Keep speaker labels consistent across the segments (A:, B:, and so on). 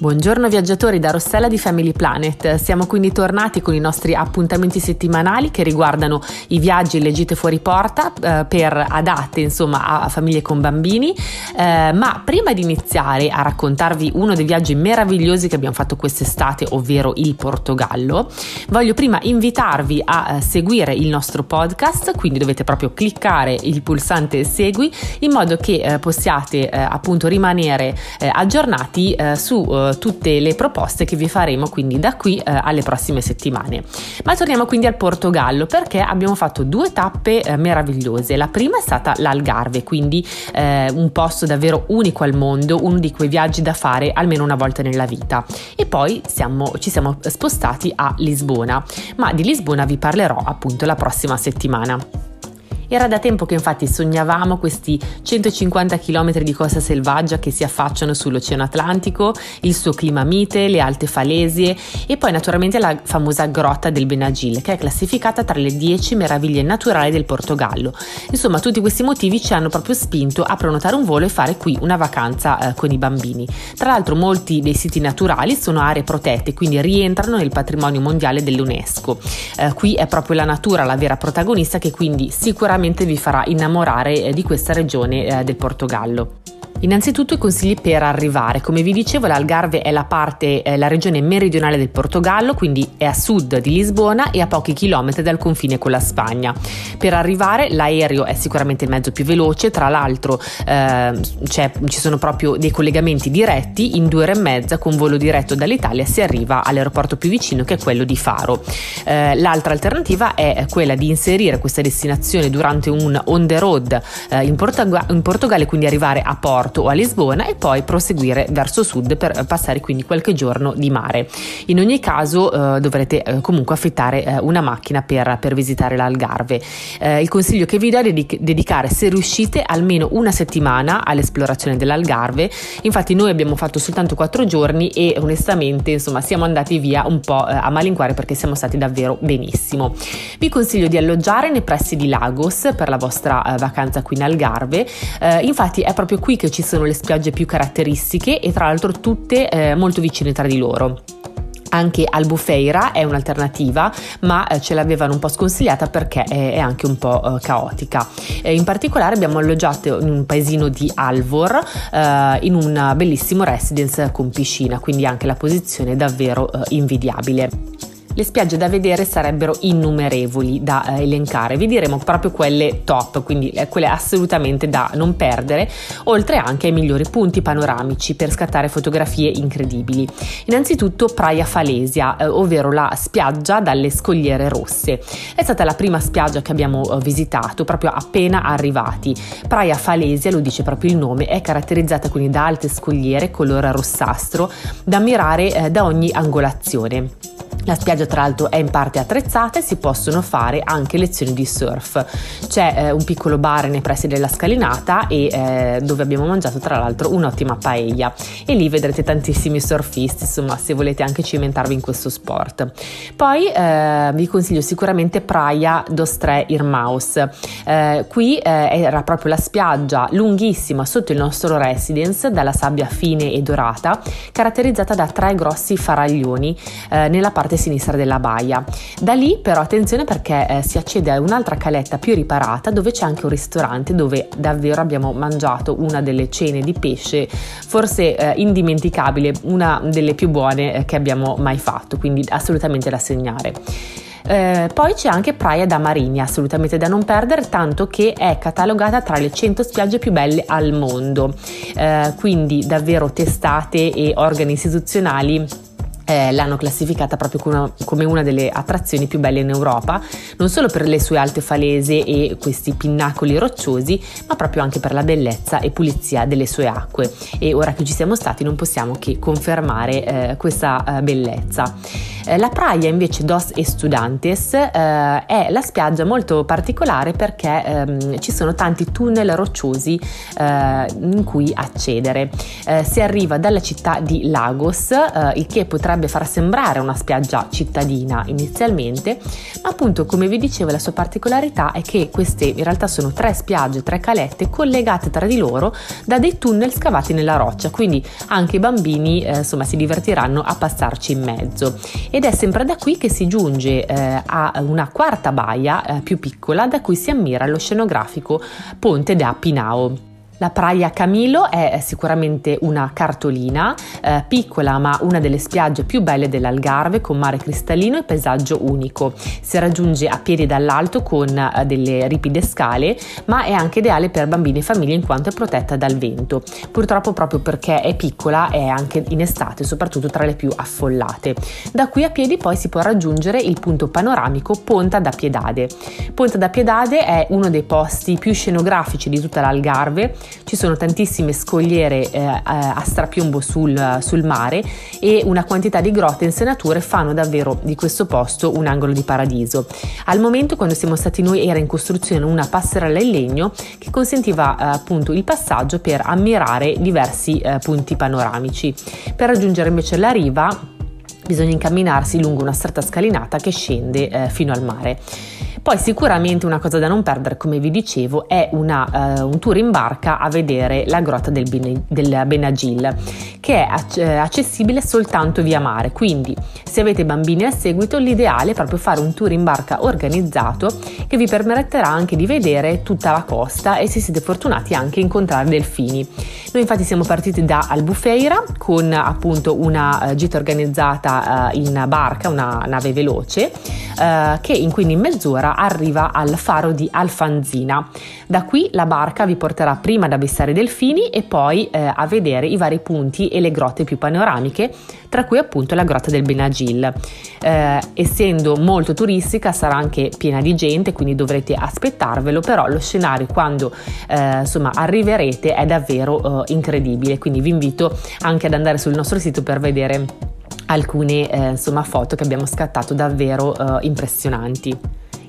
A: Buongiorno viaggiatori da Rossella di Family Planet, siamo quindi tornati con i nostri appuntamenti settimanali che riguardano i viaggi e le gite fuori porta eh, per adatte insomma a famiglie con bambini, eh, ma prima di iniziare a raccontarvi uno dei viaggi meravigliosi che abbiamo fatto quest'estate, ovvero il Portogallo, voglio prima invitarvi a eh, seguire il nostro podcast, quindi dovete proprio cliccare il pulsante segui in modo che eh, possiate eh, appunto rimanere eh, aggiornati su tutte le proposte che vi faremo quindi da qui eh, alle prossime settimane. Ma torniamo quindi al Portogallo perché abbiamo fatto due tappe eh, meravigliose. La prima è stata l'Algarve, quindi eh, un posto davvero unico al mondo, uno di quei viaggi da fare almeno una volta nella vita. E poi siamo, ci siamo spostati a Lisbona, ma di Lisbona vi parlerò appunto la prossima settimana. Era da tempo che infatti sognavamo questi 150 km di costa selvaggia che si affacciano sull'Oceano Atlantico, il suo clima mite, le alte falesie e poi naturalmente la famosa grotta del Benagil che è classificata tra le 10 meraviglie naturali del Portogallo. Insomma, tutti questi motivi ci hanno proprio spinto a prenotare un volo e fare qui una vacanza eh, con i bambini. Tra l'altro molti dei siti naturali sono aree protette, quindi rientrano nel patrimonio mondiale dell'UNESCO. Eh, qui è proprio la natura la vera protagonista che quindi sicuramente sicuramente vi farà innamorare eh, di questa regione eh, del Portogallo. Innanzitutto i consigli per arrivare. Come vi dicevo, l'Algarve è la parte, eh, la regione meridionale del Portogallo, quindi è a sud di Lisbona e a pochi chilometri dal confine con la Spagna. Per arrivare l'aereo è sicuramente il mezzo più veloce, tra l'altro eh, ci sono proprio dei collegamenti diretti, in due ore e mezza con volo diretto dall'Italia si arriva all'aeroporto più vicino che è quello di Faro. Eh, l'altra alternativa è quella di inserire questa destinazione durante un on the road eh, in, Portog- in Portogallo, quindi arrivare a Porto Porto o a Lisbona e poi proseguire verso sud per passare quindi qualche giorno di mare. In ogni caso eh, dovrete eh, comunque affittare eh, una macchina per, per visitare l'Algarve. Eh, il consiglio che vi do è dedic- dedicare se riuscite almeno una settimana all'esplorazione dell'Algarve. Infatti noi abbiamo fatto soltanto quattro giorni e onestamente insomma siamo andati via un po' eh, a malincuore perché siamo stati davvero benissimo. Vi consiglio di alloggiare nei pressi di Lagos per la vostra eh, vacanza qui in Algarve. infatti è proprio qui che ci ci sono le spiagge più caratteristiche e tra l'altro tutte eh, molto vicine tra di loro. Anche Albufeira è un'alternativa, ma eh, ce l'avevano un po' sconsigliata perché è, è anche un po' eh, caotica. Eh, in particolare abbiamo alloggiato in un paesino di Alvor eh, in un bellissimo residence con piscina, quindi anche la posizione è davvero eh, invidiabile le spiagge da vedere sarebbero innumerevoli da eh, elencare. Vi diremo proprio quelle top, quindi eh, quelle assolutamente da non perdere, oltre anche ai migliori punti panoramici per scattare fotografie incredibili. Innanzitutto Praia Falesia, eh, ovvero la spiaggia dalle scogliere rosse. È stata la prima spiaggia che abbiamo eh, visitato proprio appena arrivati. Praia Falesia, lo dice proprio il nome, è caratterizzata quindi da alte scogliere color rossastro da ammirare eh, da ogni angolazione. La spiaggia tra l'altro è in parte attrezzata e si possono fare anche lezioni di surf. C'è eh, un piccolo bar nei pressi della scalinata e eh, dove abbiamo mangiato tra l'altro un'ottima paella e lì vedrete tantissimi surfisti, insomma se volete anche cimentarvi in questo sport. Poi eh, vi consiglio sicuramente Praia dos Tre Irmaus. Eh, qui eh, era proprio la spiaggia lunghissima sotto il nostro residence dalla sabbia fine e dorata caratterizzata da tre grossi faraglioni eh, nella parte sinistra della baia. Da lì però attenzione perché eh, si accede a un'altra caletta più riparata dove c'è anche un ristorante dove davvero abbiamo mangiato una delle cene di pesce forse eh, indimenticabile, una delle più buone eh, che abbiamo mai fatto, quindi assolutamente da segnare. Eh, poi c'è anche Praia da Marini, assolutamente da non perdere, tanto che è catalogata tra le 100 spiagge più belle al mondo. Eh, quindi davvero testate e organi istituzionali eh, l'hanno classificata proprio come una, delle attrazioni più belle in Europa, non solo per le sue alte falese e questi pinnacoli rocciosi, ma proprio anche per la bellezza e pulizia delle sue acque. E ora che ci siamo stati non possiamo che confermare eh, questa eh, bellezza. Eh, la praia invece dos Estudantes eh, è la spiaggia molto particolare perché ehm, ci sono tanti tunnel rocciosi eh, in cui accedere. si arriva dalla città di Lagos, il che potrebbe potrebbe far sembrare una spiaggia cittadina inizialmente, ma appunto come vi dicevo la sua particolarità è che queste in realtà sono tre spiagge, tre calette collegate tra di loro da dei tunnel scavati nella roccia, quindi anche i bambini eh, insomma si divertiranno a passarci in mezzo. Ed è sempre da qui che si giunge eh, a una quarta baia eh, più piccola da cui si ammira lo scenografico Ponte da Pinao. La Praia Camilo è sicuramente una cartolina, eh, piccola ma una delle spiagge più belle dell'Algarve con mare cristallino e paesaggio unico. Si raggiunge a piedi dall'alto con eh, delle ripide scale, ma è anche ideale per bambini e famiglie in quanto è protetta dal vento. Purtroppo proprio perché è piccola è anche in estate, soprattutto tra le più affollate. Da qui a piedi poi si può raggiungere il punto panoramico Ponta da Piedade. Ponta da Piedade è uno dei posti più scenografici di tutta l'Algarve ci sono tantissime scogliere eh, a strapiombo sul, sul, mare e una quantità di grotte e insenature fanno davvero di questo posto un angolo di paradiso. Al momento quando siamo stati noi era in costruzione una passerella in legno che consentiva eh, appunto il passaggio per ammirare diversi eh, punti panoramici. Per raggiungere invece la riva bisogna incamminarsi lungo una stretta scalinata che scende eh, fino al mare. Poi sicuramente una cosa da non perdere, come vi dicevo, è una, uh, un tour in barca a vedere la grotta del, Bene, del Benagil, che è eh, accessibile soltanto via mare. Quindi, se avete bambini al seguito, l'ideale è proprio fare un tour in barca organizzato che vi permetterà anche di vedere tutta la costa e se siete fortunati anche incontrare delfini. Noi infatti siamo partiti da Albufeira con appunto una uh, gita organizzata uh, in barca, una nave veloce, che in quindi in mezz'ora arriva al faro di Alfanzina. Da qui la barca vi porterà prima ad avvistare i delfini e poi eh, a vedere i vari punti e le grotte più panoramiche, tra cui appunto la grotta del Benagil. Eh, essendo molto turistica sarà anche piena di gente, quindi dovrete aspettarvelo, però lo scenario quando eh, insomma arriverete è davvero eh, incredibile, quindi vi invito anche ad andare sul nostro sito per vedere alcune eh, insomma, foto che abbiamo scattato davvero eh, impressionanti.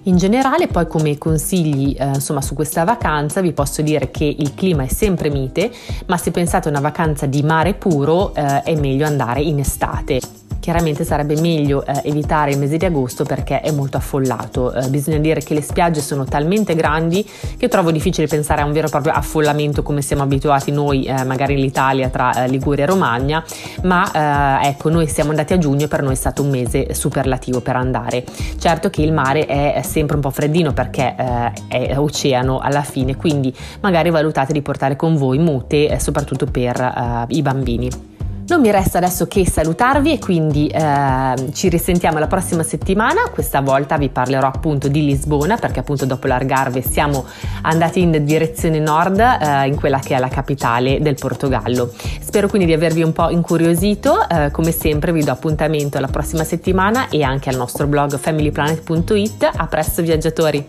A: In generale poi come consigli eh, insomma, su questa vacanza vi posso dire che il clima è sempre mite, ma se pensate a una vacanza di mare puro eh, è meglio andare in estate. Chiaramente sarebbe meglio eh, evitare il mese di agosto perché è molto affollato. Eh, bisogna dire che le spiagge sono talmente grandi che trovo difficile pensare a un vero e proprio affollamento come siamo abituati noi, eh, magari in Italia tra eh, Liguria e Romagna, ma eh, ecco, noi siamo andati a giugno e per noi è stato un mese superlativo per andare. Certo che il mare è sempre un po' freddino perché eh, è oceano alla fine, quindi magari valutate di portare con voi mute, soprattutto per i bambini. Non mi resta adesso che salutarvi e quindi eh, ci risentiamo la prossima settimana. Questa volta vi parlerò appunto di Lisbona perché appunto dopo l'Argarve siamo andati in direzione nord eh, in quella che è la capitale del Portogallo. Spero quindi di avervi un po' incuriosito. Eh, come sempre vi do appuntamento alla prossima settimana e anche al nostro blog familyplanet.it. A presto viaggiatori!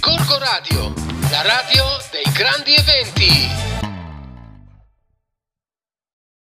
B: Corco Radio, la radio dei grandi eventi.